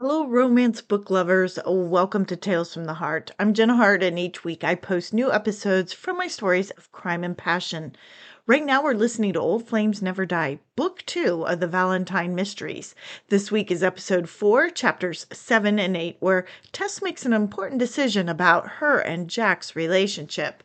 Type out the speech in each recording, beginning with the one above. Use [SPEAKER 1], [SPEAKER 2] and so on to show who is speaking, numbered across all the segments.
[SPEAKER 1] Hello, romance book lovers. Welcome to Tales from the Heart. I'm Jenna Hart, and each week I post new episodes from my stories of crime and passion. Right now, we're listening to Old Flames Never Die, Book Two of the Valentine Mysteries. This week is episode four, chapters seven and eight, where Tess makes an important decision about her and Jack's relationship.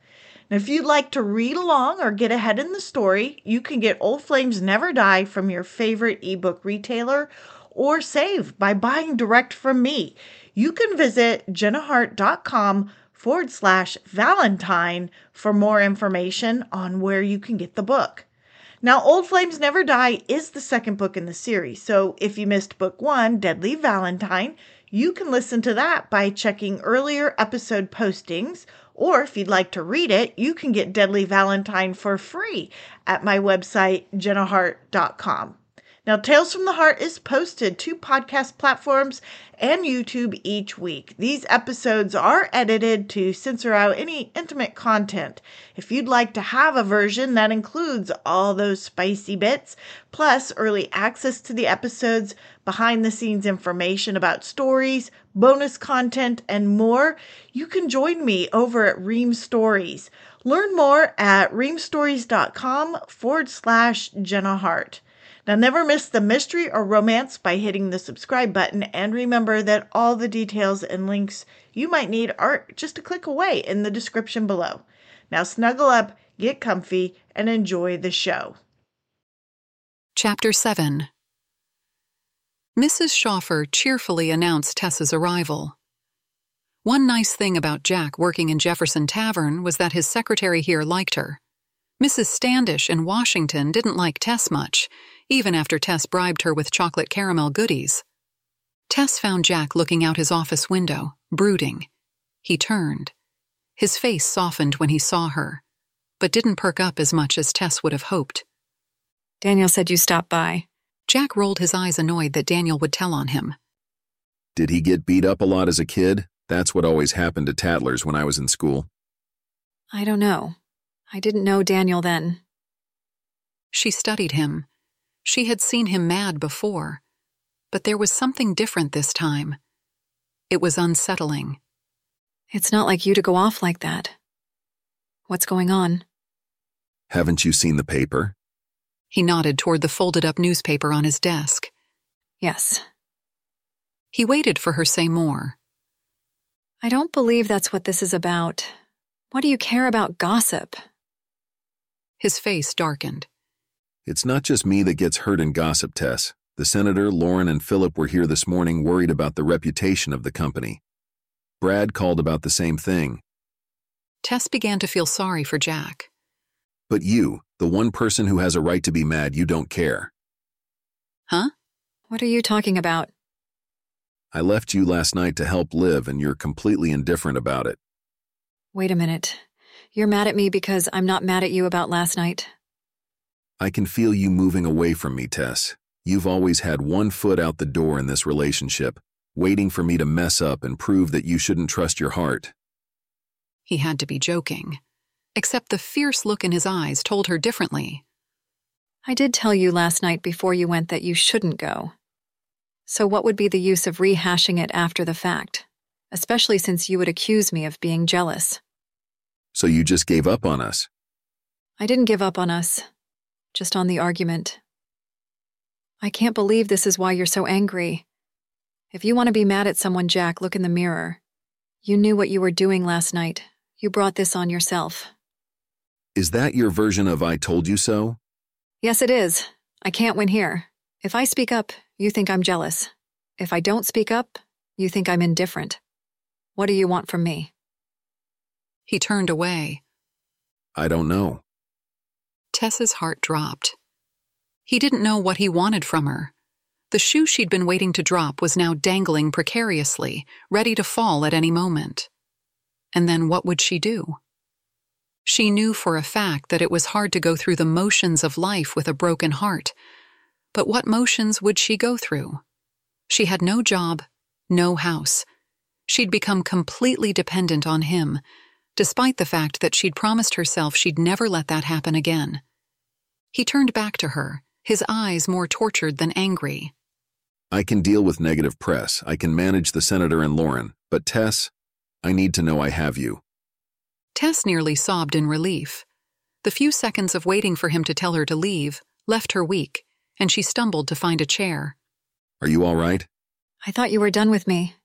[SPEAKER 1] Now, if you'd like to read along or get ahead in the story, you can get Old Flames Never Die from your favorite ebook retailer or save by buying direct from me. You can visit jennahart.com forward slash Valentine for more information on where you can get the book. Now, Old Flames Never Die is the second book in the series, so if you missed book one, Deadly Valentine, you can listen to that by checking earlier episode postings, or if you'd like to read it, you can get Deadly Valentine for free at my website, jennahart.com. Now, Tales from the Heart is posted to podcast platforms and YouTube each week. These episodes are edited to censor out any intimate content. If you'd like to have a version that includes all those spicy bits, plus early access to the episodes, behind the scenes information about stories, bonus content, and more, you can join me over at Ream Stories. Learn more at reamstories.com forward slash Jenna Hart. Now, never miss the mystery or romance by hitting the subscribe button, and remember that all the details and links you might need are just a click away in the description below. Now, snuggle up, get comfy, and enjoy the show.
[SPEAKER 2] Chapter 7 Mrs. Schaffer cheerfully announced Tessa's arrival. One nice thing about Jack working in Jefferson Tavern was that his secretary here liked her. Mrs. Standish in Washington didn't like Tess much, even after Tess bribed her with chocolate caramel goodies. Tess found Jack looking out his office window, brooding. He turned. His face softened when he saw her, but didn't perk up as much as Tess would have hoped.
[SPEAKER 3] Daniel said you stopped by.
[SPEAKER 2] Jack rolled his eyes annoyed that Daniel would tell on him.
[SPEAKER 4] Did he get beat up a lot as a kid? That's what always happened to tattlers when I was in school.
[SPEAKER 3] I don't know. I didn't know Daniel then.
[SPEAKER 2] She studied him. She had seen him mad before, but there was something different this time. It was unsettling.
[SPEAKER 3] It's not like you to go off like that. What's going on?
[SPEAKER 4] Haven't you seen the paper?
[SPEAKER 2] He nodded toward the folded up newspaper on his desk.
[SPEAKER 3] Yes.
[SPEAKER 2] He waited for her to say more.
[SPEAKER 3] I don't believe that's what this is about. What do you care about gossip?
[SPEAKER 2] His face darkened.
[SPEAKER 4] It's not just me that gets hurt in gossip, Tess. The senator, Lauren, and Philip were here this morning worried about the reputation of the company. Brad called about the same thing.
[SPEAKER 2] Tess began to feel sorry for Jack.
[SPEAKER 4] But you, the one person who has a right to be mad, you don't care.
[SPEAKER 2] Huh?
[SPEAKER 3] What are you talking about?
[SPEAKER 4] I left you last night to help Liv, and you're completely indifferent about it.
[SPEAKER 3] Wait a minute. You're mad at me because I'm not mad at you about last night.
[SPEAKER 4] I can feel you moving away from me, Tess. You've always had one foot out the door in this relationship, waiting for me to mess up and prove that you shouldn't trust your heart.
[SPEAKER 2] He had to be joking. Except the fierce look in his eyes told her differently.
[SPEAKER 3] I did tell you last night before you went that you shouldn't go. So what would be the use of rehashing it after the fact? Especially since you would accuse me of being jealous.
[SPEAKER 4] So you just gave up on us?
[SPEAKER 3] I didn't give up on us, just on the argument. I can't believe this is why you're so angry. If you want to be mad at someone, Jack, look in the mirror. You knew what you were doing last night. You brought this on yourself.
[SPEAKER 4] Is that your version of I told you so?
[SPEAKER 3] Yes, it is. I can't win here. If I speak up, you think I'm jealous. If I don't speak up, you think I'm indifferent. What do you want from me?
[SPEAKER 2] He turned away.
[SPEAKER 4] I don't know.
[SPEAKER 2] Tessa's heart dropped. He didn't know what he wanted from her. The shoe she'd been waiting to drop was now dangling precariously, ready to fall at any moment. And then what would she do? She knew for a fact that it was hard to go through the motions of life with a broken heart. But what motions would she go through? She had no job, no house. She'd become completely dependent on him, despite the fact that she'd promised herself she'd never let that happen again. He turned back to her, his eyes more tortured than angry.
[SPEAKER 4] I can deal with negative press. I can manage the senator and Lauren. But Tess, I need to know I have you.
[SPEAKER 2] Tess nearly sobbed in relief. The few seconds of waiting for him to tell her to leave left her weak, and she stumbled to find a chair.
[SPEAKER 4] Are you all right?
[SPEAKER 3] I thought you were done with me.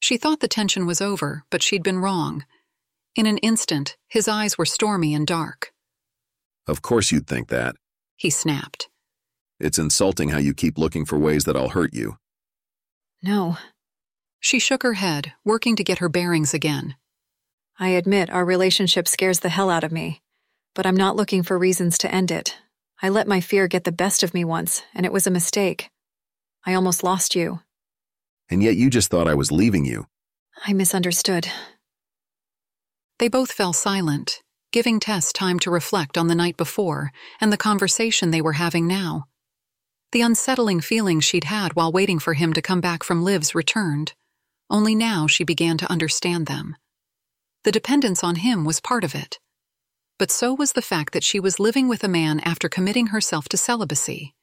[SPEAKER 2] She thought the tension was over, but she'd been wrong. In an instant, his eyes were stormy and dark.
[SPEAKER 4] Of course you'd think that.
[SPEAKER 2] He snapped.
[SPEAKER 4] It's insulting how you keep looking for ways that I'll hurt you.
[SPEAKER 3] No.
[SPEAKER 2] She shook her head, working to get her bearings again.
[SPEAKER 3] I admit our relationship scares the hell out of me, but I'm not looking for reasons to end it. I let my fear get the best of me once, and it was a mistake. I almost lost you.
[SPEAKER 4] And yet you just thought I was leaving you.
[SPEAKER 3] I misunderstood.
[SPEAKER 2] They both fell silent, giving Tess time to reflect on the night before and the conversation they were having now. The unsettling feelings she'd had while waiting for him to come back from Liv's returned. Only now she began to understand them. The dependence on him was part of it. But so was the fact that she was living with a man after committing herself to celibacy.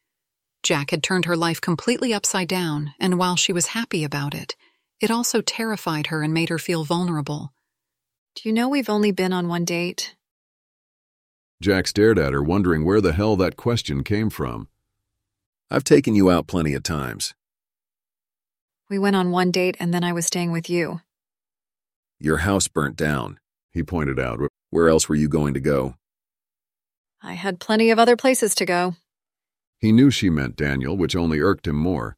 [SPEAKER 2] Jack had turned her life completely upside down, and while she was happy about it, it also terrified her and made her feel vulnerable.
[SPEAKER 3] Do you know we've only been on one date?
[SPEAKER 5] Jack stared at her, wondering where the hell that question came from.
[SPEAKER 4] I've taken you out plenty of times.
[SPEAKER 3] We went on one date and then I was staying with you.
[SPEAKER 4] Your house burnt down.
[SPEAKER 5] He pointed out.
[SPEAKER 4] Where else were you going to go?
[SPEAKER 3] I had plenty of other places to go,
[SPEAKER 5] He knew she meant Daniel, which only irked him more.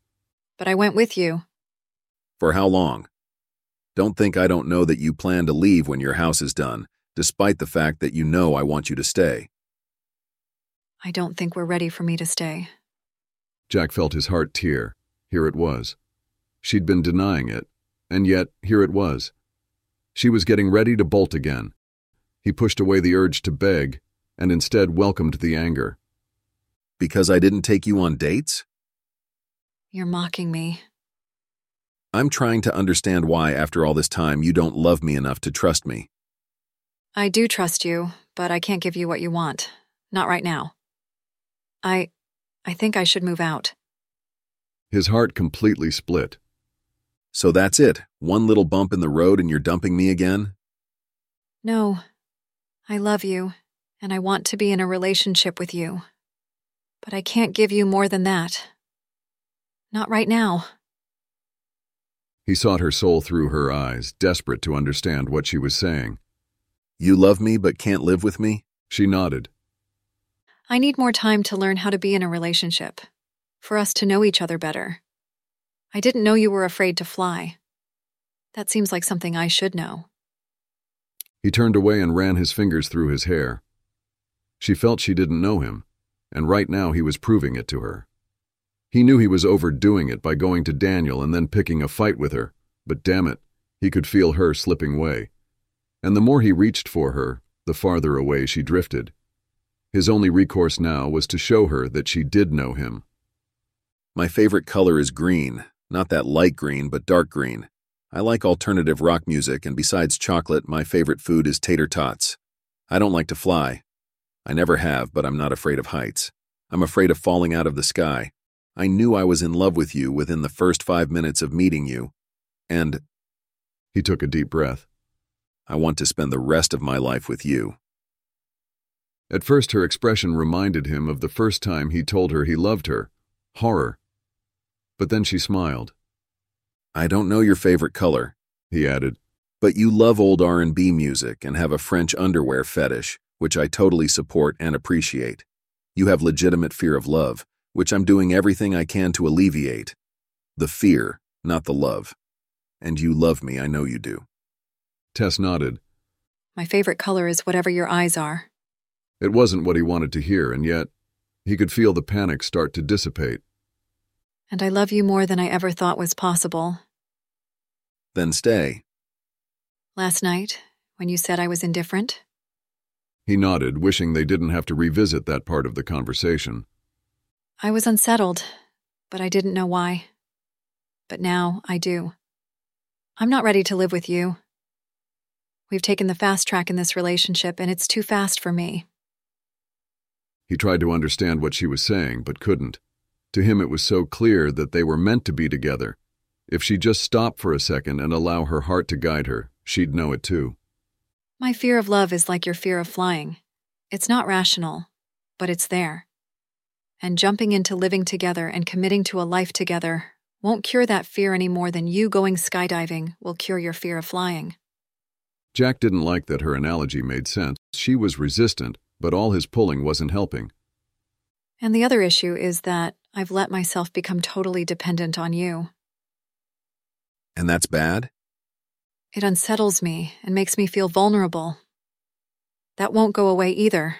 [SPEAKER 3] but I went with you.
[SPEAKER 4] For how long? Don't think I don't know that you plan to leave when your house is done, despite the fact that you know I want you to stay.
[SPEAKER 3] I don't think we're ready for me to stay.
[SPEAKER 5] Jack felt his heart tear. Here it was. She'd been denying it, and yet here it was. She was getting ready to bolt again. He pushed away the urge to beg, and instead welcomed the anger.
[SPEAKER 4] Because I didn't take you on dates?
[SPEAKER 3] You're mocking me.
[SPEAKER 4] I'm trying to understand why, after all this time, you don't love me enough to trust me.
[SPEAKER 3] I do trust you, but I can't give you what you want. Not right now. I. I think I should move out.
[SPEAKER 5] His heart completely split.
[SPEAKER 4] So that's it. One little bump in the road and you're dumping me again?
[SPEAKER 3] No. I love you, and I want to be in a relationship with you. But I can't give you more than that. Not right now.
[SPEAKER 5] He sought her soul through her eyes, desperate to understand what she was saying.
[SPEAKER 4] You love me but can't live with me?
[SPEAKER 5] She nodded.
[SPEAKER 3] I need more time to learn how to be in a relationship, for us to know each other better. I didn't know you were afraid to fly. That seems like something I should know.
[SPEAKER 5] He turned away and ran his fingers through his hair. She felt she didn't know him, and right now he was proving it to her. He knew he was overdoing it by going to Daniel and then picking a fight with her, but damn it, he could feel her slipping away. And the more he reached for her, the farther away she drifted. His only recourse now was to show her that she did know him.
[SPEAKER 4] My favorite color is green. Not that light green, but dark green. I like alternative rock music, and besides chocolate, my favorite food is tater tots. I don't like to fly. I never have, but I'm not afraid of heights. I'm afraid of falling out of the sky. I knew I was in love with you within the first five minutes of meeting you, and
[SPEAKER 5] He took a deep breath.
[SPEAKER 4] I want to spend the rest of my life with you.
[SPEAKER 5] At first, her expression reminded him of the first time he told her he loved her horror. But then she smiled.
[SPEAKER 4] I don't know your favorite color,
[SPEAKER 5] He added,
[SPEAKER 4] but you love old R&B music and have a French underwear fetish, which I totally support and appreciate. You have legitimate fear of love, which I'm doing everything I can to alleviate. The fear, not the love. And you love me, I know you do.
[SPEAKER 5] Tess nodded.
[SPEAKER 3] My favorite color is whatever your eyes are.
[SPEAKER 5] It wasn't what he wanted to hear, and yet he could feel the panic start to dissipate.
[SPEAKER 3] And I love you more than I ever thought was possible.
[SPEAKER 4] Then stay.
[SPEAKER 3] Last night, when you said I was indifferent,
[SPEAKER 5] He nodded, wishing they didn't have to revisit that part of the conversation.
[SPEAKER 3] I was unsettled, but I didn't know why. But now I do. I'm not ready to live with you. We've taken the fast track in this relationship, and it's too fast for me.
[SPEAKER 5] He tried to understand what she was saying, but couldn't. To him, it was so clear that they were meant to be together. If she just stopped for a second and allow her heart to guide her, she'd know it too.
[SPEAKER 3] My fear of love is like your fear of flying. It's not rational, but it's there. And jumping into living together and committing to a life together won't cure that fear any more than you going skydiving will cure your fear of flying.
[SPEAKER 5] Jack didn't like that her analogy made sense. She was resistant, but all his pulling wasn't helping.
[SPEAKER 3] And the other issue is that I've let myself become totally dependent on you.
[SPEAKER 4] And that's bad?
[SPEAKER 3] It unsettles me and makes me feel vulnerable. That won't go away either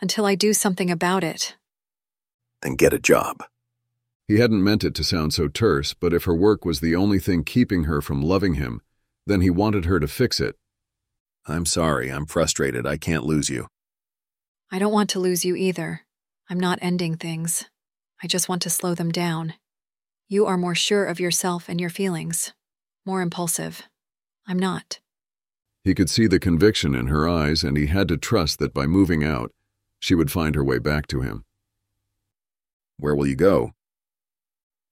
[SPEAKER 3] until I do something about it.
[SPEAKER 4] Then get a job.
[SPEAKER 5] He hadn't meant it to sound so terse, but if her work was the only thing keeping her from loving him, then he wanted her to fix it.
[SPEAKER 4] I'm sorry, I'm frustrated. I can't lose you.
[SPEAKER 3] I don't want to lose you either. I'm not ending things. I just want to slow them down. You are more sure of yourself and your feelings, more impulsive. I'm not.
[SPEAKER 5] He could see the conviction in her eyes, and he had to trust that by moving out, she would find her way back to him.
[SPEAKER 4] Where will you go?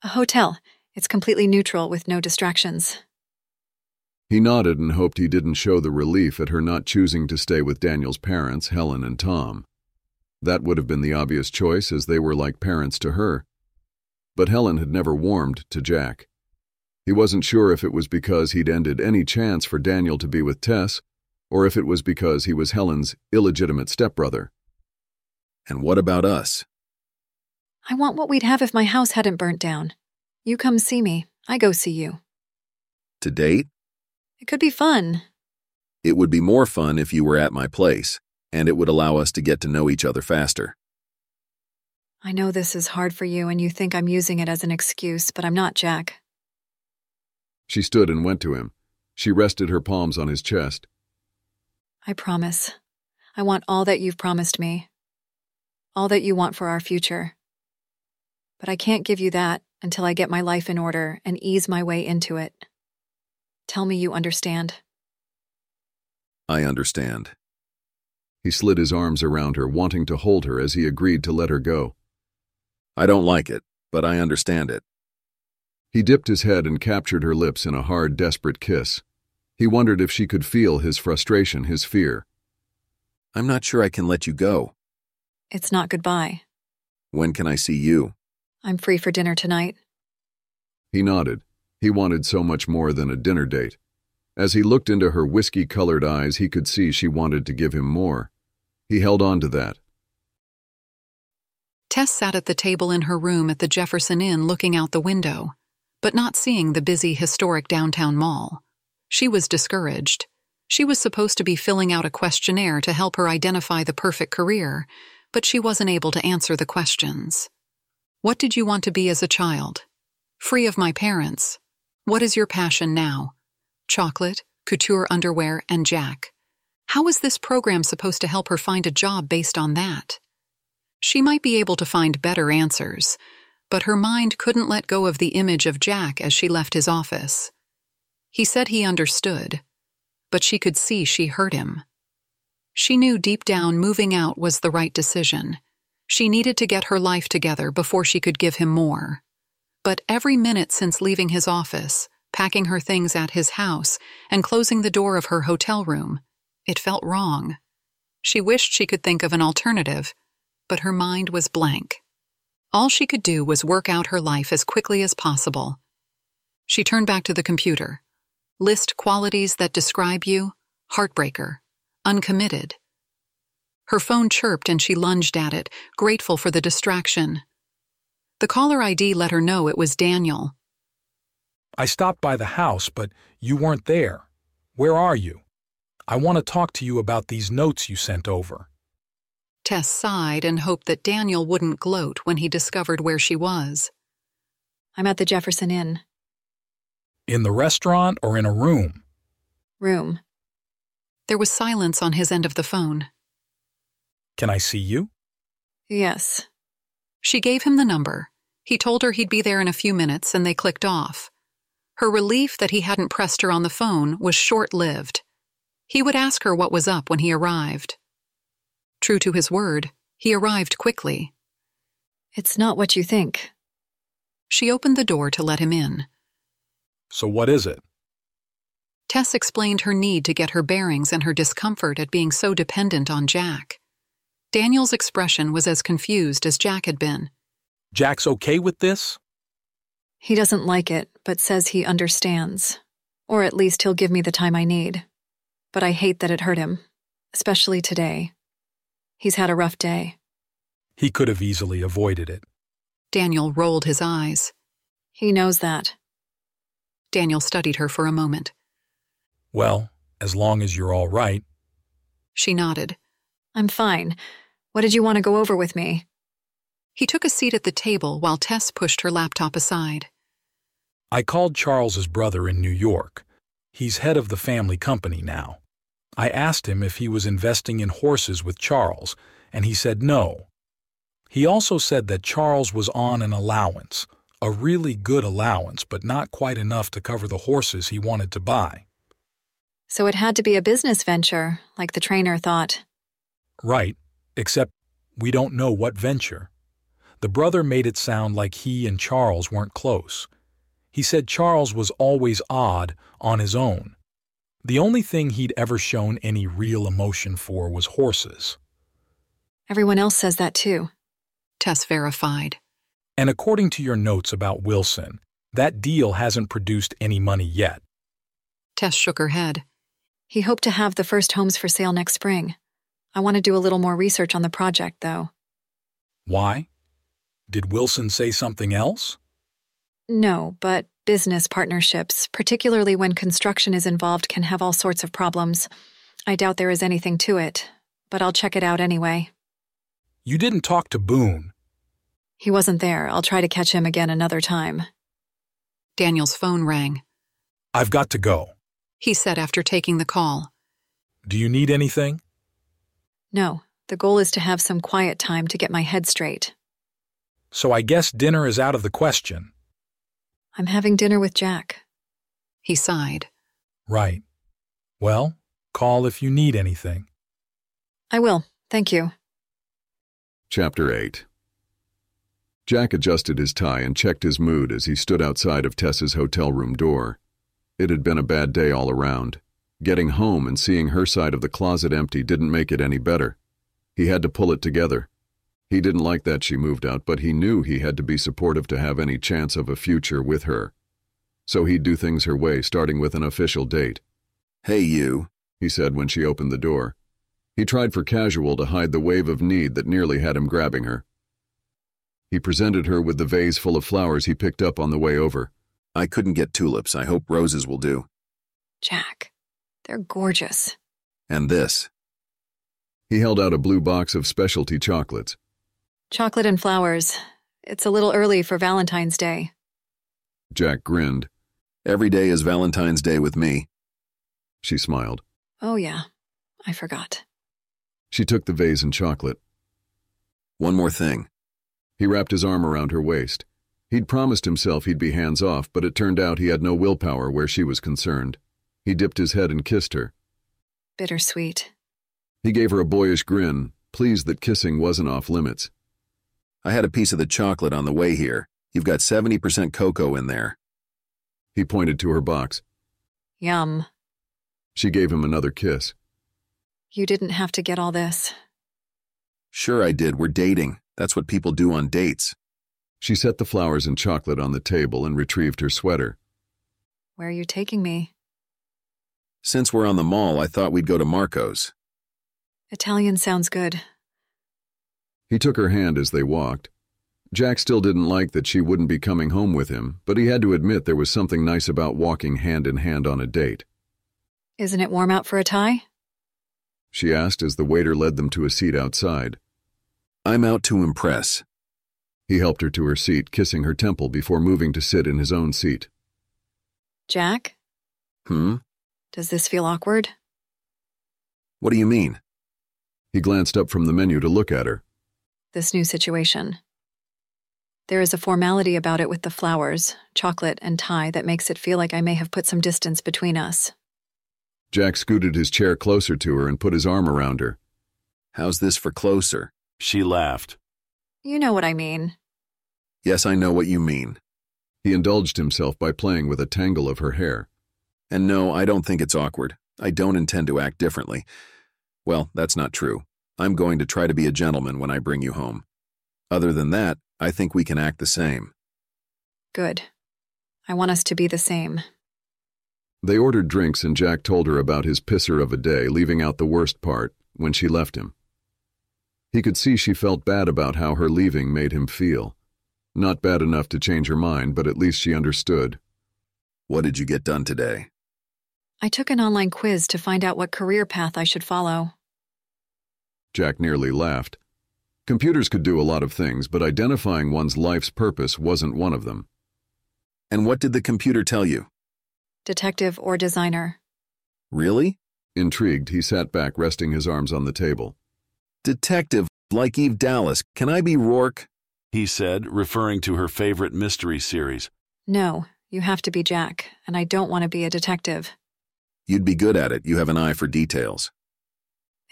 [SPEAKER 3] A hotel. It's completely neutral with no distractions.
[SPEAKER 5] He nodded and hoped he didn't show the relief at her not choosing to stay with Daniel's parents, Helen and Tom. That would have been the obvious choice, as they were like parents to her. But Helen had never warmed to Jack. He wasn't sure if it was because he'd ended any chance for Daniel to be with Tess, or if it was because he was Helen's illegitimate stepbrother.
[SPEAKER 4] And what about us?
[SPEAKER 3] I want what we'd have if my house hadn't burnt down. You come see me, I go see you.
[SPEAKER 4] To date?
[SPEAKER 3] It could be fun.
[SPEAKER 4] It would be more fun if you were at my place, and it would allow us to get to know each other faster.
[SPEAKER 3] I know this is hard for you and you think I'm using it as an excuse, but I'm not, Jack.
[SPEAKER 5] She stood and went to him. She rested her palms on his chest.
[SPEAKER 3] I promise. I want all that you've promised me. All that you want for our future. But I can't give you that until I get my life in order and ease my way into it. Tell me you understand.
[SPEAKER 4] I understand.
[SPEAKER 5] He slid his arms around her, wanting to hold her as he agreed to let her go.
[SPEAKER 4] I don't like it, but I understand it.
[SPEAKER 5] He dipped his head and captured her lips in a hard, desperate kiss. He wondered if she could feel his frustration, his fear.
[SPEAKER 4] I'm not sure I can let you go.
[SPEAKER 3] It's not goodbye.
[SPEAKER 4] When can I see you?
[SPEAKER 3] I'm free for dinner tonight.
[SPEAKER 5] He nodded. He wanted so much more than a dinner date. As he looked into her whiskey colored eyes, he could see she wanted to give him more. He held on to that.
[SPEAKER 2] Tess sat at the table in her room at the Jefferson Inn looking out the window, but not seeing the busy, historic downtown mall. She was discouraged. She was supposed to be filling out a questionnaire to help her identify the perfect career, but she wasn't able to answer the questions. What did you want to be as a child? Free of my parents. What is your passion now? Chocolate, couture underwear, and Jack. How is this program supposed to help her find a job based on that? She might be able to find better answers, but her mind couldn't let go of the image of Jack as she left his office. He said he understood, but she could see she hurt him. She knew deep down moving out was the right decision. She needed to get her life together before she could give him more. But every minute since leaving his office, packing her things at his house, and closing the door of her hotel room, it felt wrong. She wished she could think of an alternative, but her mind was blank. All she could do was work out her life as quickly as possible. She turned back to the computer. List qualities that describe you heartbreaker, uncommitted. Her phone chirped and she lunged at it, grateful for the distraction. The caller ID let her know it was Daniel.
[SPEAKER 6] I stopped by the house, but you weren't there. Where are you? I want to talk to you about these notes you sent over.
[SPEAKER 2] Tess sighed and hoped that Daniel wouldn't gloat when he discovered where she was.
[SPEAKER 3] I'm at the Jefferson Inn.
[SPEAKER 6] In the restaurant or in a room?
[SPEAKER 3] Room.
[SPEAKER 2] There was silence on his end of the phone.
[SPEAKER 6] Can I see you?
[SPEAKER 3] Yes.
[SPEAKER 2] She gave him the number. He told her he'd be there in a few minutes, and they clicked off. Her relief that he hadn't pressed her on the phone was short lived. He would ask her what was up when he arrived. True to his word, he arrived quickly.
[SPEAKER 3] It's not what you think.
[SPEAKER 2] She opened the door to let him in.
[SPEAKER 6] So what is it?
[SPEAKER 2] Tess explained her need to get her bearings and her discomfort at being so dependent on Jack. Daniel's expression was as confused as Jack had been.
[SPEAKER 6] Jack's okay with this?
[SPEAKER 3] He doesn't like it, but says he understands. Or at least he'll give me the time I need. But I hate that it hurt him, especially today. He's had a rough day.
[SPEAKER 6] He could have easily avoided it.
[SPEAKER 2] Daniel rolled his eyes.
[SPEAKER 3] He knows that.
[SPEAKER 2] Daniel studied her for a moment.
[SPEAKER 6] Well, as long as you're all right.
[SPEAKER 2] She nodded.
[SPEAKER 3] I'm fine. What did you want to go over with me?
[SPEAKER 2] He took a seat at the table while Tess pushed her laptop aside.
[SPEAKER 6] I called Charles's brother in New York. He's head of the family company now. I asked him if he was investing in horses with Charles, and he said no. He also said that Charles was on an allowance, a really good allowance, but not quite enough to cover the horses he wanted to buy.
[SPEAKER 3] So it had to be a business venture, like the trainer thought.
[SPEAKER 6] Right, except we don't know what venture. The brother made it sound like he and Charles weren't close. He said Charles was always odd on his own. The only thing he'd ever shown any real emotion for was horses.
[SPEAKER 3] Everyone else says that too.
[SPEAKER 2] Tess verified.
[SPEAKER 6] And according to your notes about Wilson, that deal hasn't produced any money yet.
[SPEAKER 2] Tess shook her head.
[SPEAKER 3] He hoped to have the first homes for sale next spring. I want to do a little more research on the project, though.
[SPEAKER 6] Why? Did Wilson say something else?
[SPEAKER 3] No, but business partnerships, particularly when construction is involved, can have all sorts of problems. I doubt there is anything to it, but I'll check it out anyway.
[SPEAKER 6] You didn't talk to Boone.
[SPEAKER 3] He wasn't there. I'll try to catch him again another time.
[SPEAKER 2] Daniel's phone rang.
[SPEAKER 6] I've got to go.
[SPEAKER 2] He said after taking the call.
[SPEAKER 6] Do you need anything?
[SPEAKER 3] No, the goal is to have some quiet time to get my head straight.
[SPEAKER 6] So I guess dinner is out of the question.
[SPEAKER 3] I'm having dinner with Jack.
[SPEAKER 2] He sighed.
[SPEAKER 6] Right. Well, call if you need anything.
[SPEAKER 3] I will, thank you.
[SPEAKER 5] Chapter 8 Jack adjusted his tie and checked his mood as he stood outside of Tess's hotel room door. It had been a bad day all around. Getting home and seeing her side of the closet empty didn't make it any better. He had to pull it together. He didn't like that she moved out, but he knew he had to be supportive to have any chance of a future with her. So he'd do things her way, starting with an official date. Hey, you, he said when she opened the door. He tried for casual to hide the wave of need that nearly had him grabbing her. He presented her with the vase full of flowers he picked up on the way over. I couldn't get tulips. I hope roses will do.
[SPEAKER 3] Jack, they're gorgeous.
[SPEAKER 5] And this. He held out a blue box of specialty chocolates.
[SPEAKER 3] Chocolate and flowers. It's a little early for Valentine's Day.
[SPEAKER 5] Jack grinned. Every day is Valentine's Day with me. She smiled.
[SPEAKER 3] Oh, yeah. I forgot.
[SPEAKER 5] She took the vase and chocolate. One more thing. He wrapped his arm around her waist. He'd promised himself he'd be hands off, but it turned out he had no willpower where she was concerned. He dipped his head and kissed her.
[SPEAKER 3] Bittersweet.
[SPEAKER 5] He gave her a boyish grin, pleased that kissing wasn't off limits. I had a piece of the chocolate on the way here. You've got 70% cocoa in there. He pointed to her box.
[SPEAKER 3] Yum.
[SPEAKER 5] She gave him another kiss.
[SPEAKER 3] You didn't have to get all this.
[SPEAKER 5] Sure, I did. We're dating. That's what people do on dates. She set the flowers and chocolate on the table and retrieved her sweater.
[SPEAKER 3] Where are you taking me?
[SPEAKER 5] Since we're on the mall, I thought we'd go to Marco's.
[SPEAKER 3] Italian sounds good.
[SPEAKER 5] He took her hand as they walked. Jack still didn't like that she wouldn't be coming home with him, but he had to admit there was something nice about walking hand in hand on a date.
[SPEAKER 3] Isn't it warm out for a tie?
[SPEAKER 5] She asked as the waiter led them to a seat outside. I'm out to impress. He helped her to her seat, kissing her temple before moving to sit in his own seat.
[SPEAKER 3] Jack?
[SPEAKER 5] Hmm?
[SPEAKER 3] Does this feel awkward?
[SPEAKER 5] What do you mean? He glanced up from the menu to look at her.
[SPEAKER 3] This new situation. There is a formality about it with the flowers, chocolate, and tie that makes it feel like I may have put some distance between us.
[SPEAKER 5] Jack scooted his chair closer to her and put his arm around her. How's this for closer? She laughed.
[SPEAKER 3] You know what I mean.
[SPEAKER 5] Yes, I know what you mean. He indulged himself by playing with a tangle of her hair.
[SPEAKER 4] And no, I don't think it's awkward. I don't intend to act differently. Well, that's not true. I'm going to try to be a gentleman when I bring you home. Other than that, I think we can act the same.
[SPEAKER 3] Good. I want us to be the same.
[SPEAKER 5] They ordered drinks and Jack told her about his pisser of a day, leaving out the worst part, when she left him. He could see she felt bad about how her leaving made him feel. Not bad enough to change her mind, but at least she understood.
[SPEAKER 4] What did you get done today?
[SPEAKER 3] I took an online quiz to find out what career path I should follow.
[SPEAKER 5] Jack nearly laughed. Computers could do a lot of things, but identifying one's life's purpose wasn't one of them.
[SPEAKER 4] And what did the computer tell you?
[SPEAKER 3] Detective or designer.
[SPEAKER 4] Really?
[SPEAKER 5] Intrigued, he sat back, resting his arms on the table.
[SPEAKER 4] Detective, like Eve Dallas, can I be Roarke?
[SPEAKER 7] He said, referring to her favorite mystery series.
[SPEAKER 3] No, you have to be Jack, and I don't want to be a detective.
[SPEAKER 4] You'd be good at it. You have an eye for details.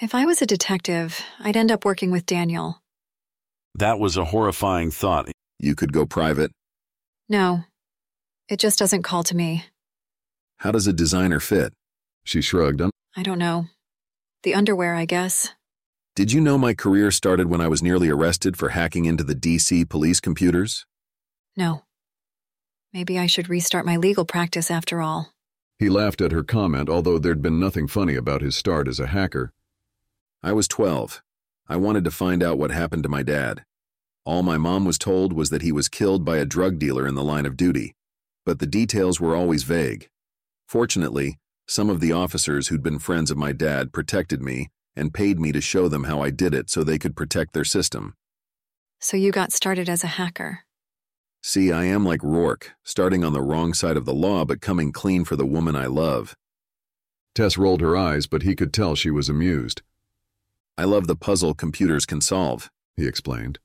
[SPEAKER 3] If I was a detective, I'd end up working with Daniel.
[SPEAKER 7] That was a horrifying thought.
[SPEAKER 4] You could go private.
[SPEAKER 3] No, it just doesn't call to me.
[SPEAKER 4] How does a designer fit?
[SPEAKER 5] She shrugged.
[SPEAKER 3] I don't know. The underwear, I guess.
[SPEAKER 4] Did you know my career started when I was nearly arrested for hacking into the DC police computers?
[SPEAKER 3] No. Maybe I should restart my legal practice after all.
[SPEAKER 5] He laughed at her comment, although there'd been nothing funny about his start as a hacker.
[SPEAKER 4] I was 12. I wanted to find out what happened to my dad. All my mom was told was that he was killed by a drug dealer in the line of duty, but the details were always vague. Fortunately, some of the officers who'd been friends of my dad protected me and paid me to show them how I did it so they could protect their system.
[SPEAKER 3] So you got started as a hacker.
[SPEAKER 4] See, I am like Roarke, starting on the wrong side of the law but coming clean for the woman I love.
[SPEAKER 5] Tess rolled her eyes, but he could tell she was amused.
[SPEAKER 4] I love the puzzle computers can solve,
[SPEAKER 5] he explained.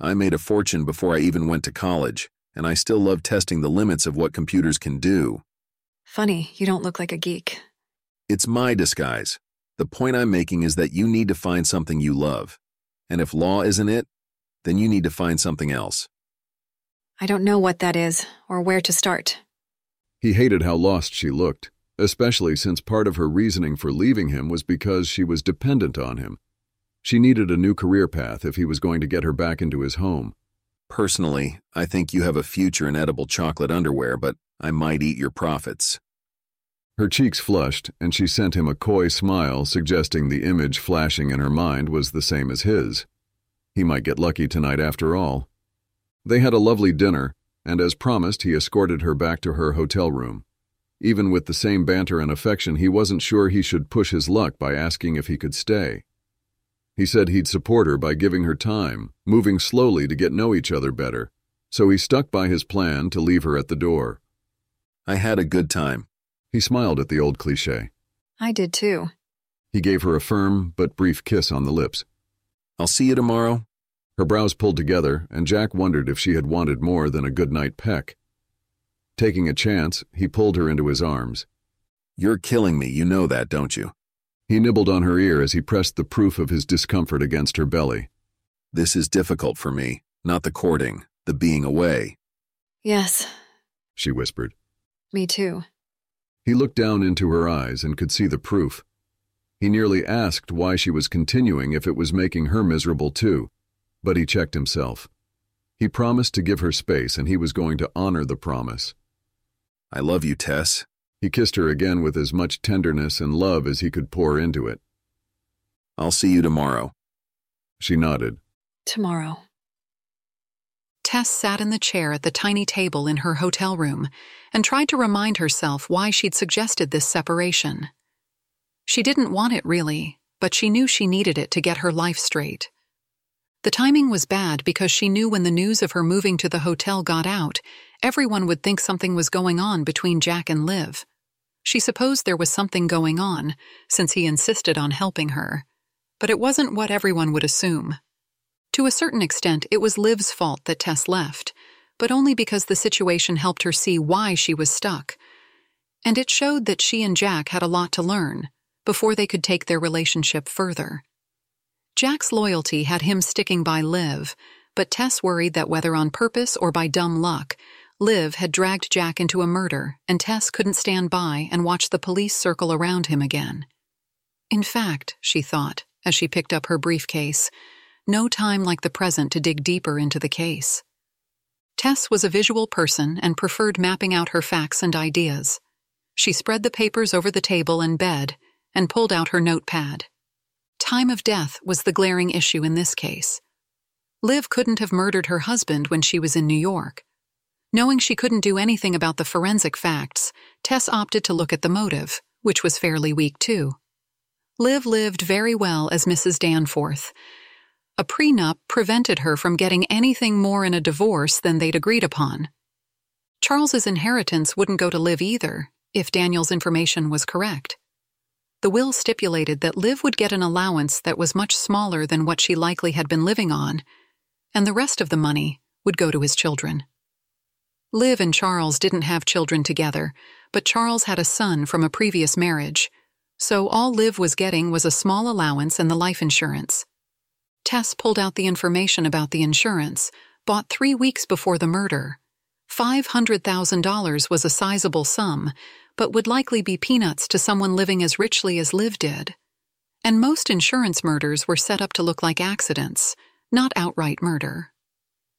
[SPEAKER 4] I made a fortune before I even went to college, and I still love testing the limits of what computers can do.
[SPEAKER 3] Funny, you don't look like a geek.
[SPEAKER 4] It's my disguise. The point I'm making is that you need to find something you love. And if law isn't it, then you need to find something else.
[SPEAKER 3] I don't know what that is or where to start.
[SPEAKER 5] He hated how lost she looked, especially since part of her reasoning for leaving him was because she was dependent on him. She needed a new career path if he was going to get her back into his home.
[SPEAKER 4] Personally, I think you have a future in edible chocolate underwear, but I might eat your profits.
[SPEAKER 5] Her cheeks flushed, and she sent him a coy smile, suggesting the image flashing in her mind was the same as his. He might get lucky tonight after all. They had a lovely dinner, and as promised, he escorted her back to her hotel room. Even with the same banter and affection, he wasn't sure he should push his luck by asking if he could stay. He said he'd support her by giving her time, moving slowly to get know each other better, so he stuck by his plan to leave her at the door.
[SPEAKER 4] I had a good time,
[SPEAKER 5] he smiled at the old cliche.
[SPEAKER 3] I did too.
[SPEAKER 5] He gave her a firm but brief kiss on the lips.
[SPEAKER 4] I'll see you tomorrow.
[SPEAKER 5] Her brows pulled together, and Jack wondered if she had wanted more than a good night peck. Taking a chance, he pulled her into his arms.
[SPEAKER 4] You're killing me, you know that, don't you?
[SPEAKER 5] He nibbled on her ear as he pressed the proof of his discomfort against her belly.
[SPEAKER 4] This is difficult for me, not the courting, the being away.
[SPEAKER 3] Yes,
[SPEAKER 5] she whispered.
[SPEAKER 3] Me too.
[SPEAKER 5] He looked down into her eyes and could see the proof. He nearly asked why she was continuing if it was making her miserable too, but he checked himself. He promised to give her space and he was going to honor the promise.
[SPEAKER 4] I love you, Tess.
[SPEAKER 5] He kissed her again with as much tenderness and love as he could pour into it.
[SPEAKER 4] I'll see you tomorrow.
[SPEAKER 5] She nodded.
[SPEAKER 3] Tomorrow.
[SPEAKER 2] Tess sat in the chair at the tiny table in her hotel room and tried to remind herself why she'd suggested this separation. She didn't want it really, but she knew she needed it to get her life straight. The timing was bad because she knew when the news of her moving to the hotel got out, everyone would think something was going on between Jack and Liv. She supposed there was something going on, since he insisted on helping her. But it wasn't what everyone would assume. To a certain extent, it was Liv's fault that Tess left, but only because the situation helped her see why she was stuck. And it showed that she and Jack had a lot to learn before they could take their relationship further. Jack's loyalty had him sticking by Liv, but Tess worried that whether on purpose or by dumb luck, Liv had dragged Jack into a murder, and Tess couldn't stand by and watch the police circle around him again. In fact, she thought, as she picked up her briefcase, no time like the present to dig deeper into the case. Tess was a visual person and preferred mapping out her facts and ideas. She spread the papers over the table and bed and pulled out her notepad. Time of death was the glaring issue in this case. Liv couldn't have murdered her husband when she was in New York. Knowing she couldn't do anything about the forensic facts, Tess opted to look at the motive, which was fairly weak too. Liv lived very well as Mrs. Danforth. A prenup prevented her from getting anything more in a divorce than they'd agreed upon. Charles's inheritance wouldn't go to Liv either, if Daniel's information was correct. The will stipulated that Liv would get an allowance that was much smaller than what she likely had been living on, and the rest of the money would go to his children. Liv and Charles didn't have children together, but Charles had a son from a previous marriage, so all Liv was getting was a small allowance and the life insurance. Tess pulled out the information about the insurance, bought three weeks before the murder. $500,000 was a sizable sum, but would likely be peanuts to someone living as richly as Liv did. And most insurance murders were set up to look like accidents, not outright murder.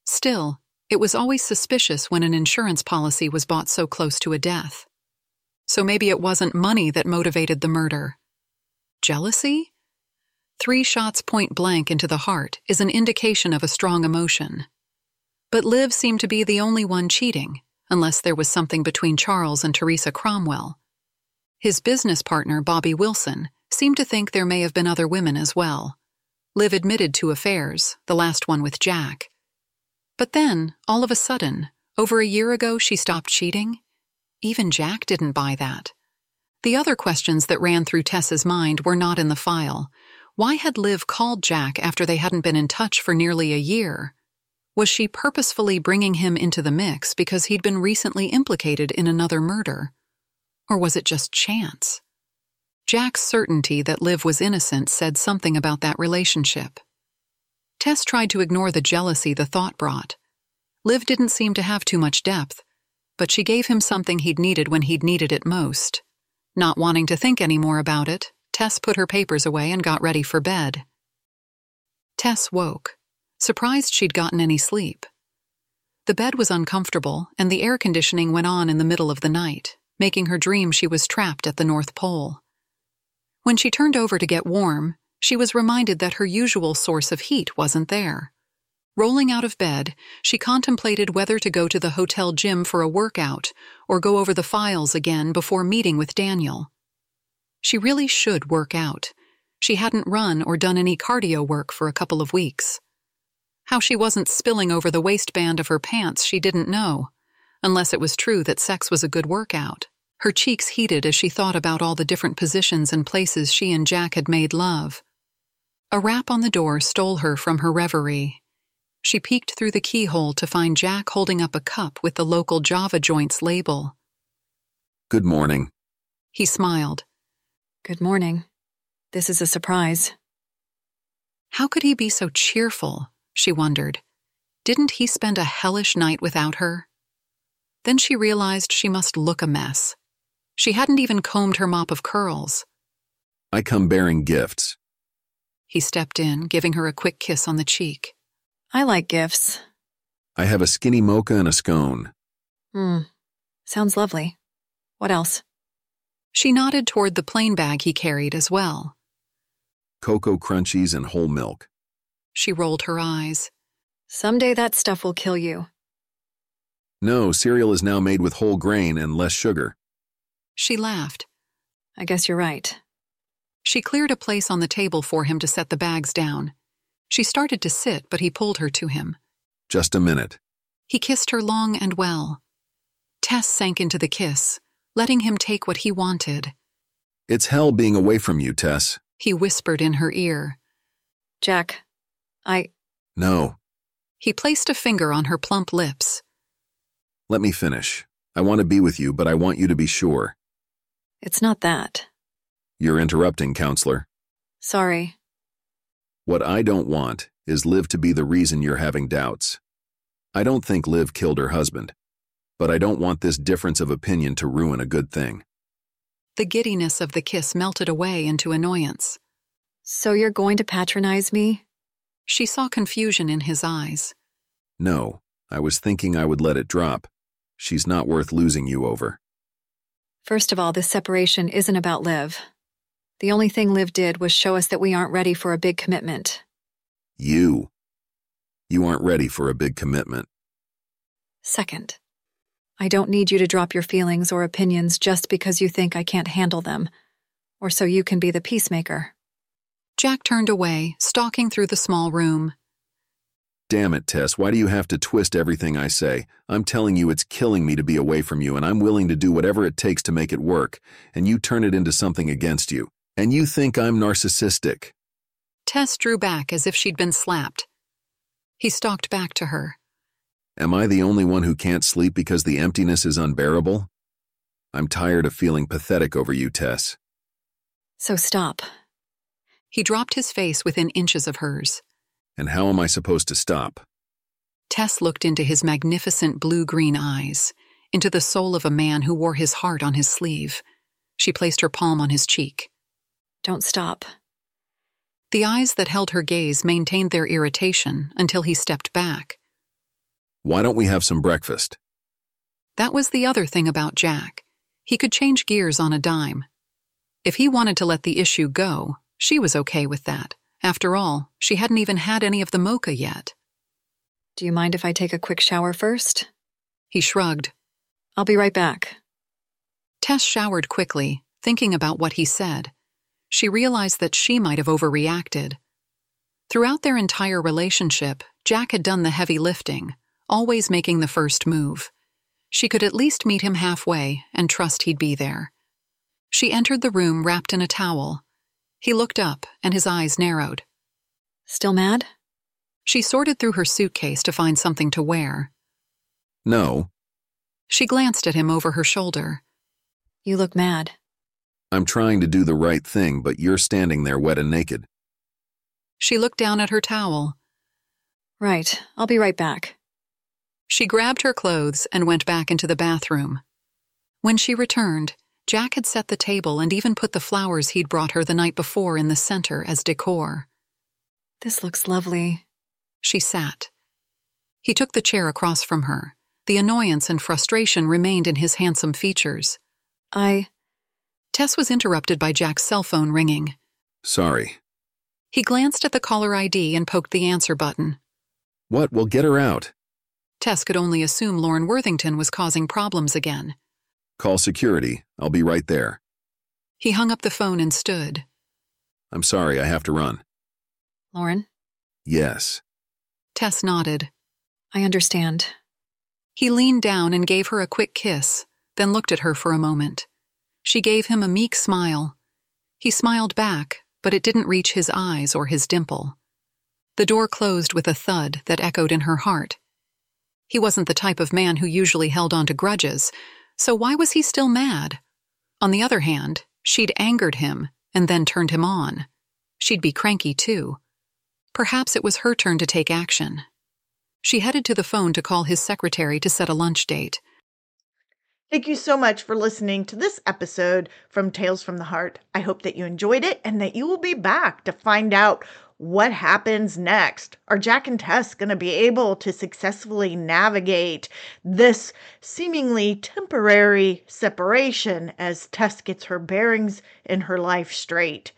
[SPEAKER 2] Still, it was always suspicious when an insurance policy was bought so close to a death. So maybe it wasn't money that motivated the murder. Jealousy? Three shots point blank into the heart is an indication of a strong emotion. But Liv seemed to be the only one cheating, unless there was something between Charles and Teresa Cromwell. His business partner, Bobby Wilson, seemed to think there may have been other women as well. Liv admitted to affairs, the last one with Jack. But then, all of a sudden, over a year ago, she stopped cheating? Even Jack didn't buy that. The other questions that ran through Tess's mind were not in the file. Why had Liv called Jack after they hadn't been in touch for nearly a year? Was she purposefully bringing him into the mix because he'd been recently implicated in another murder? Or was it just chance? Jack's certainty that Liv was innocent said something about that relationship. Tess tried to ignore the jealousy the thought brought. Liv didn't seem to have too much depth, but she gave him something he'd needed when he'd needed it most. Not wanting to think any more about it, Tess put her papers away and got ready for bed. Tess woke, surprised she'd gotten any sleep. The bed was uncomfortable, and the air conditioning went on in the middle of the night, making her dream she was trapped at the North Pole. When she turned over to get warm, she was reminded that her usual source of heat wasn't there. Rolling out of bed, she contemplated whether to go to the hotel gym for a workout or go over the files again before meeting with Daniel. She really should work out. She hadn't run or done any cardio work for a couple of weeks. How she wasn't spilling over the waistband of her pants, she didn't know, unless it was true that sex was a good workout. Her cheeks heated as she thought about all the different positions and places she and Jack had made love. A rap on the door stole her from her reverie. She peeked through the keyhole to find Jack holding up a cup with the local Java Joints label.
[SPEAKER 4] Good morning.
[SPEAKER 2] He smiled.
[SPEAKER 3] Good morning. This is a surprise.
[SPEAKER 2] How could he be so cheerful? She wondered. Didn't he spend a hellish night without her? Then she realized she must look a mess. She hadn't even combed her mop of curls.
[SPEAKER 4] I come bearing gifts.
[SPEAKER 2] He stepped in, giving her a quick kiss on the cheek.
[SPEAKER 3] I like gifts.
[SPEAKER 4] I have a skinny mocha and a scone.
[SPEAKER 3] Hmm. Sounds lovely. What else?
[SPEAKER 2] She nodded toward the plain bag he carried as well.
[SPEAKER 4] Cocoa crunchies and whole milk.
[SPEAKER 2] She rolled her eyes.
[SPEAKER 3] Someday that stuff will kill you.
[SPEAKER 4] No, cereal is now made with whole grain and less sugar.
[SPEAKER 2] She laughed.
[SPEAKER 3] I guess you're right.
[SPEAKER 2] She cleared a place on the table for him to set the bags down. She started to sit, but he pulled her to him.
[SPEAKER 4] Just a minute.
[SPEAKER 2] He kissed her long and well. Tess sank into the kiss, letting him take what he wanted.
[SPEAKER 4] It's hell being away from you, Tess.
[SPEAKER 2] He whispered in her ear.
[SPEAKER 3] Jack, I.
[SPEAKER 4] No.
[SPEAKER 2] He placed a finger on her plump lips.
[SPEAKER 4] Let me finish. I want to be with you, but I want you to be sure.
[SPEAKER 3] It's not that.
[SPEAKER 4] You're interrupting, counselor.
[SPEAKER 3] Sorry.
[SPEAKER 4] What I don't want is Liv to be the reason you're having doubts. I don't think Liv killed her husband. but I don't want this difference of opinion to ruin a good thing.
[SPEAKER 2] The giddiness of the kiss melted away into annoyance.
[SPEAKER 3] So you're going to patronize me?
[SPEAKER 2] She saw confusion in his eyes.
[SPEAKER 4] No, I was thinking I would let it drop. She's not worth losing you over.
[SPEAKER 3] First of all, this separation isn't about Liv. The only thing Liv did was show us that we aren't ready for a big commitment.
[SPEAKER 4] You. You aren't ready for a big commitment.
[SPEAKER 3] Second, I don't need you to drop your feelings or opinions just because you think I can't handle them, or so you can be the peacemaker.
[SPEAKER 2] Jack turned away, stalking through the small room.
[SPEAKER 4] Damn it, Tess, why do you have to twist everything I say? I'm telling you it's killing me to be away from you, and I'm willing to do whatever it takes to make it work, and you turn it into something against you. And you think I'm narcissistic.
[SPEAKER 2] Tess drew back as if she'd been slapped. He stalked back to her.
[SPEAKER 4] Am I the only one who can't sleep because the emptiness is unbearable? I'm tired of feeling pathetic over you, Tess.
[SPEAKER 3] So stop.
[SPEAKER 2] He dropped his face within inches of hers.
[SPEAKER 4] And how am I supposed to stop?
[SPEAKER 2] Tess looked into his magnificent blue green eyes, into the soul of a man who wore his heart on his sleeve. She placed her palm on his cheek.
[SPEAKER 3] Don't stop.
[SPEAKER 2] The eyes that held her gaze maintained their irritation until he stepped back.
[SPEAKER 4] Why don't we have some breakfast?
[SPEAKER 2] That was the other thing about Jack. He could change gears on a dime. If he wanted to let the issue go, she was okay with that. After all, she hadn't even had any of the mocha yet.
[SPEAKER 3] Do you mind if I take a quick shower first?
[SPEAKER 2] He shrugged.
[SPEAKER 3] I'll be right back.
[SPEAKER 2] Tess showered quickly, thinking about what he said. She realized that she might have overreacted. Throughout their entire relationship, Jack had done the heavy lifting, always making the first move. She could at least meet him halfway and trust he'd be there. She entered the room wrapped in a towel. He looked up, and his eyes narrowed.
[SPEAKER 3] Still mad?
[SPEAKER 2] She sorted through her suitcase to find something to wear.
[SPEAKER 4] No,
[SPEAKER 2] She glanced at him over her shoulder.
[SPEAKER 3] You look mad.
[SPEAKER 4] I'm trying to do the right thing, but you're standing there wet and naked.
[SPEAKER 2] She looked down at her towel.
[SPEAKER 3] Right, I'll be right back.
[SPEAKER 2] She grabbed her clothes and went back into the bathroom. When she returned, Jack had set the table and even put the flowers he'd brought her the night before in the center as decor.
[SPEAKER 3] This looks lovely.
[SPEAKER 2] She sat. He took the chair across from her. The annoyance and frustration remained in his handsome features.
[SPEAKER 3] I.
[SPEAKER 2] Tess was interrupted by Jack's cell phone ringing.
[SPEAKER 4] Sorry.
[SPEAKER 2] He glanced at the caller ID and poked the answer button.
[SPEAKER 4] What? will get her out.
[SPEAKER 2] Tess could only assume Lauren Worthington was causing problems again.
[SPEAKER 4] Call security. I'll be right there.
[SPEAKER 2] He hung up the phone and stood.
[SPEAKER 4] I'm sorry, I have to run.
[SPEAKER 3] Lauren,
[SPEAKER 4] Yes.
[SPEAKER 2] Tess nodded.
[SPEAKER 3] I understand.
[SPEAKER 2] He leaned down and gave her a quick kiss, then looked at her for a moment. She gave him a meek smile. He smiled back, but it didn't reach his eyes or his dimple. The door closed with a thud that echoed in her heart. He wasn't the type of man who usually held on to grudges, so why was he still mad? On the other hand, she'd angered him and then turned him on. She'd be cranky too. Perhaps it was her turn to take action. She headed to the phone to call his secretary to set a lunch date.
[SPEAKER 1] Thank you so much for listening to this episode from Tales from the Heart. I hope that you enjoyed it and that you will be back to find out what happens next. Are Jack and Tess going to be able to successfully navigate this seemingly temporary separation as Tess gets her bearings in her life straight?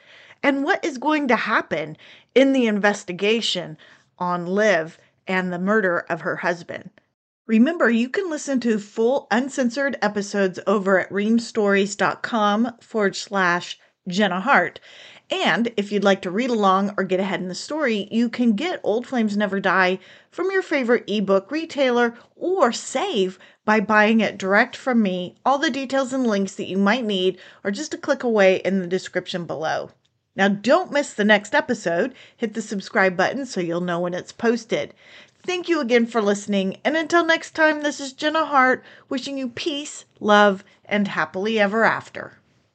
[SPEAKER 1] And what is going to happen in the investigation on Liv and the murder of her husband? Remember, you can listen to full uncensored episodes over at reamstories.com forward slash Jenna Hart. And if you'd like to read along or get ahead in the story, you can get Old Flames Never Die from your favorite ebook retailer or save by buying it direct from me. All the details and links that you might need are just a click away in the description below. Now, don't miss the next episode. Hit the subscribe button so you'll know when it's posted. Thank you again for listening. And until next time, this is Jenna Hart wishing you peace, love, and happily ever after.